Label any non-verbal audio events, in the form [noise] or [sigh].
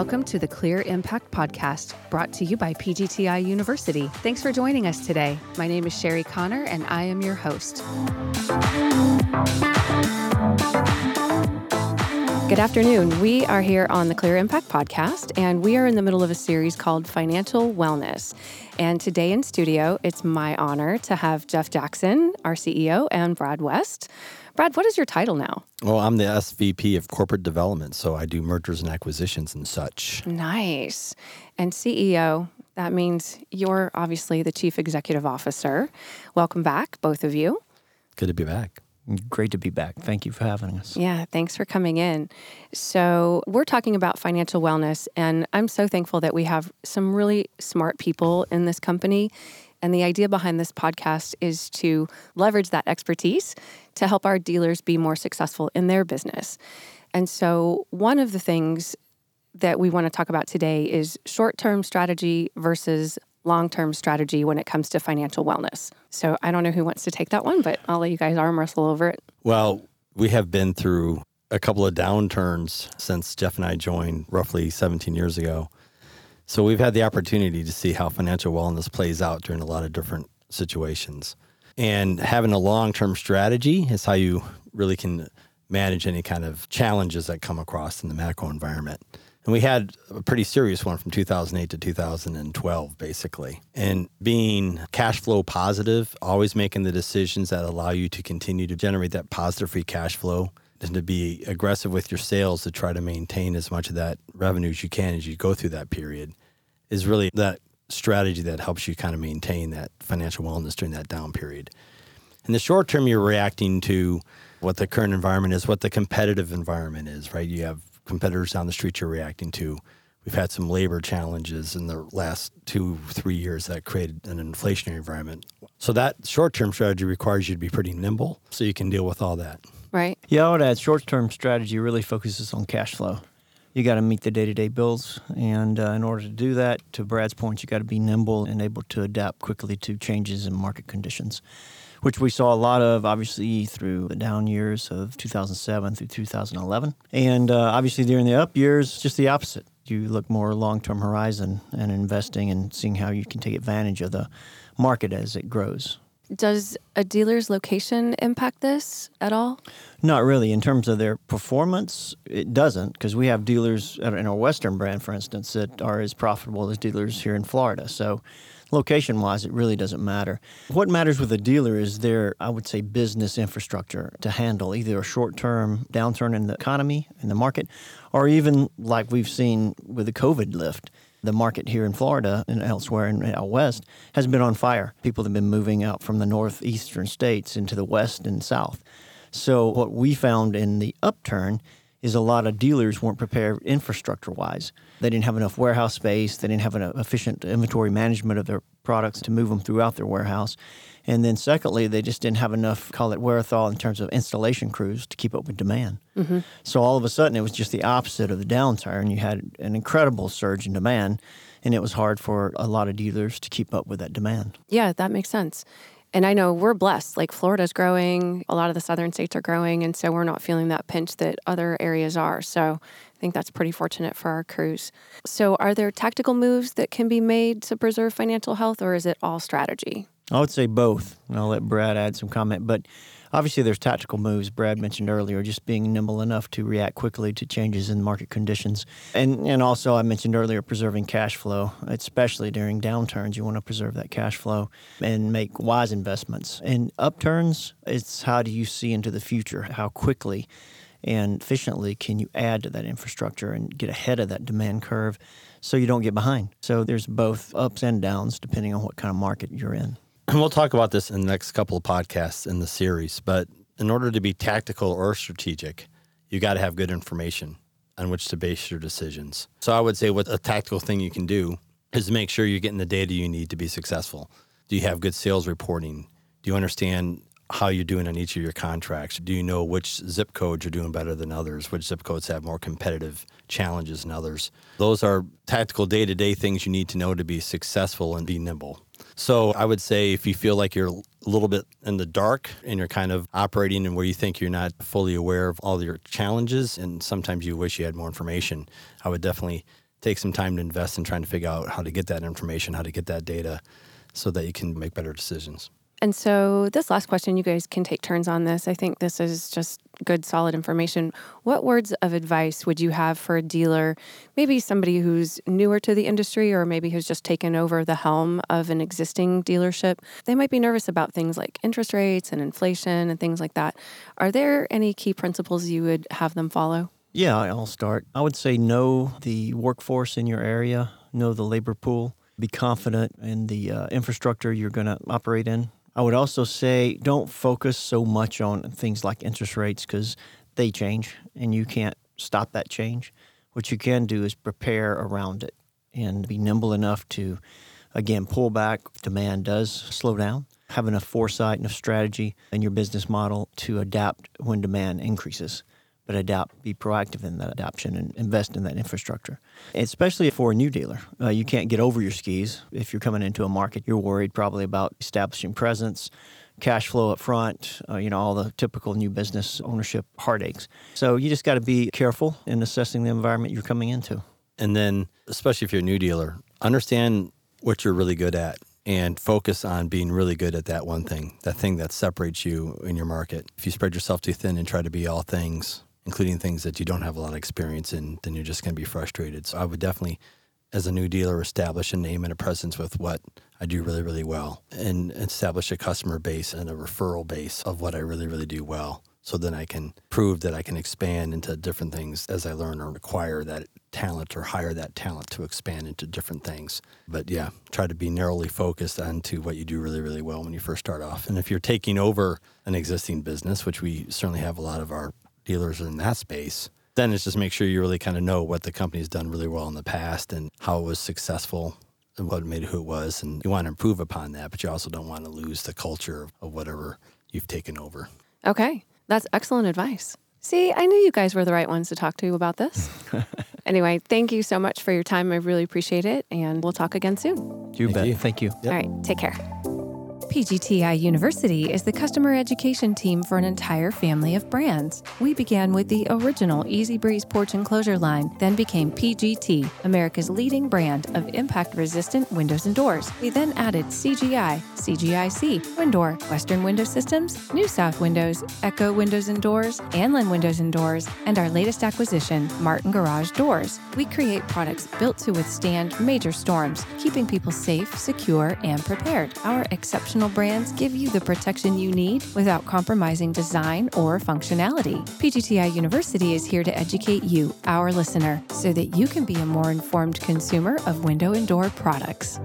Welcome to the Clear Impact Podcast, brought to you by PGTI University. Thanks for joining us today. My name is Sherry Connor, and I am your host. Good afternoon. We are here on the Clear Impact Podcast, and we are in the middle of a series called Financial Wellness. And today in studio, it's my honor to have Jeff Jackson, our CEO, and Brad West. Brad, what is your title now? Well, I'm the SVP of Corporate Development, so I do mergers and acquisitions and such. Nice. And CEO, that means you're obviously the Chief Executive Officer. Welcome back, both of you. Good to be back. Great to be back. Thank you for having us. Yeah, thanks for coming in. So, we're talking about financial wellness, and I'm so thankful that we have some really smart people in this company. And the idea behind this podcast is to leverage that expertise to help our dealers be more successful in their business. And so, one of the things that we want to talk about today is short term strategy versus long term strategy when it comes to financial wellness. So I don't know who wants to take that one, but I'll let you guys arm wrestle over it. Well, we have been through a couple of downturns since Jeff and I joined roughly 17 years ago. So we've had the opportunity to see how financial wellness plays out during a lot of different situations. And having a long term strategy is how you really can manage any kind of challenges that come across in the macro environment. And we had a pretty serious one from 2008 to 2012, basically. And being cash flow positive, always making the decisions that allow you to continue to generate that positive free cash flow and to be aggressive with your sales to try to maintain as much of that revenue as you can as you go through that period is really that strategy that helps you kind of maintain that financial wellness during that down period. In the short term, you're reacting to what the current environment is, what the competitive environment is, right? You have competitors down the street you're reacting to. We've had some labor challenges in the last two, three years that created an inflationary environment. So that short-term strategy requires you to be pretty nimble so you can deal with all that. Right. Yeah, I would add short-term strategy really focuses on cash flow. You got to meet the day-to-day bills, and uh, in order to do that, to Brad's point, you got to be nimble and able to adapt quickly to changes in market conditions which we saw a lot of obviously through the down years of 2007 through 2011. And uh, obviously during the up years, just the opposite. You look more long term horizon and investing and seeing how you can take advantage of the market as it grows. Does a dealer's location impact this at all? Not really. In terms of their performance, it doesn't because we have dealers in our Western brand, for instance, that are as profitable as dealers here in Florida. So location wise, it really doesn't matter. What matters with a dealer is their, I would say, business infrastructure to handle either a short term downturn in the economy, in the market, or even like we've seen with the COVID lift. The market here in Florida and elsewhere in out west has been on fire. People have been moving out from the northeastern states into the west and south. So, what we found in the upturn is a lot of dealers weren't prepared infrastructure wise. They didn't have enough warehouse space. They didn't have an efficient inventory management of their products to move them throughout their warehouse. And then, secondly, they just didn't have enough, call it wherewithal, in terms of installation crews to keep up with demand. Mm-hmm. So, all of a sudden, it was just the opposite of the downturn. You had an incredible surge in demand, and it was hard for a lot of dealers to keep up with that demand. Yeah, that makes sense. And I know we're blessed. Like Florida's growing, a lot of the southern states are growing, and so we're not feeling that pinch that other areas are. So I think that's pretty fortunate for our crews. So, are there tactical moves that can be made to preserve financial health, or is it all strategy? I would say both. And I'll let Brad add some comment. But Obviously, there's tactical moves Brad mentioned earlier, just being nimble enough to react quickly to changes in market conditions. And, and also, I mentioned earlier, preserving cash flow, especially during downturns. You want to preserve that cash flow and make wise investments. In upturns, it's how do you see into the future? How quickly and efficiently can you add to that infrastructure and get ahead of that demand curve so you don't get behind? So there's both ups and downs depending on what kind of market you're in. We'll talk about this in the next couple of podcasts in the series, but in order to be tactical or strategic, you got to have good information on which to base your decisions. So I would say what a tactical thing you can do is make sure you're getting the data you need to be successful. Do you have good sales reporting? Do you understand how you're doing on each of your contracts? Do you know which zip codes are doing better than others? Which zip codes have more competitive challenges than others? Those are tactical day to day things you need to know to be successful and be nimble. So I would say if you feel like you're a little bit in the dark and you're kind of operating and where you think you're not fully aware of all your challenges and sometimes you wish you had more information, I would definitely take some time to invest in trying to figure out how to get that information, how to get that data so that you can make better decisions. And so, this last question, you guys can take turns on this. I think this is just good, solid information. What words of advice would you have for a dealer, maybe somebody who's newer to the industry or maybe who's just taken over the helm of an existing dealership? They might be nervous about things like interest rates and inflation and things like that. Are there any key principles you would have them follow? Yeah, I'll start. I would say know the workforce in your area, know the labor pool, be confident in the uh, infrastructure you're going to operate in I would also say don't focus so much on things like interest rates because they change and you can't stop that change. What you can do is prepare around it and be nimble enough to, again, pull back. Demand does slow down. Have enough foresight, enough strategy in your business model to adapt when demand increases but adapt, be proactive in that adoption and invest in that infrastructure. Especially for a new dealer, uh, you can't get over your skis. If you're coming into a market, you're worried probably about establishing presence, cash flow up front, uh, you know, all the typical new business ownership heartaches. So you just got to be careful in assessing the environment you're coming into. And then, especially if you're a new dealer, understand what you're really good at and focus on being really good at that one thing, that thing that separates you in your market. If you spread yourself too thin and try to be all things, including things that you don't have a lot of experience in, then you're just going to be frustrated. So I would definitely, as a new dealer, establish a name and a presence with what I do really, really well and establish a customer base and a referral base of what I really, really do well. So then I can prove that I can expand into different things as I learn or acquire that talent or hire that talent to expand into different things. But yeah, try to be narrowly focused onto what you do really, really well when you first start off. And if you're taking over an existing business, which we certainly have a lot of our dealers in that space, then it's just make sure you really kind of know what the company's done really well in the past and how it was successful and what made it who it was. And you want to improve upon that, but you also don't want to lose the culture of whatever you've taken over. Okay. That's excellent advice. See, I knew you guys were the right ones to talk to about this. [laughs] anyway, thank you so much for your time. I really appreciate it. And we'll talk again soon. You thank bet. You. Thank you. Yep. All right. Take care. PGTI University is the customer education team for an entire family of brands. We began with the original Eze-Breeze porch enclosure line, then became PGT, America's leading brand of impact resistant windows and doors. We then added CGI, CGIC, WinDoor, Western Window Systems, New South Windows, Echo Windows and Doors, Anlin Windows and Doors, and our latest acquisition, Martin Garage Doors. We create products built to withstand major storms, keeping people safe, secure, and prepared. Our exceptional brands give you the protection you need without compromising design or functionality. PGTI University is here to educate you, our listener, so that you can be a more informed consumer of window and door products.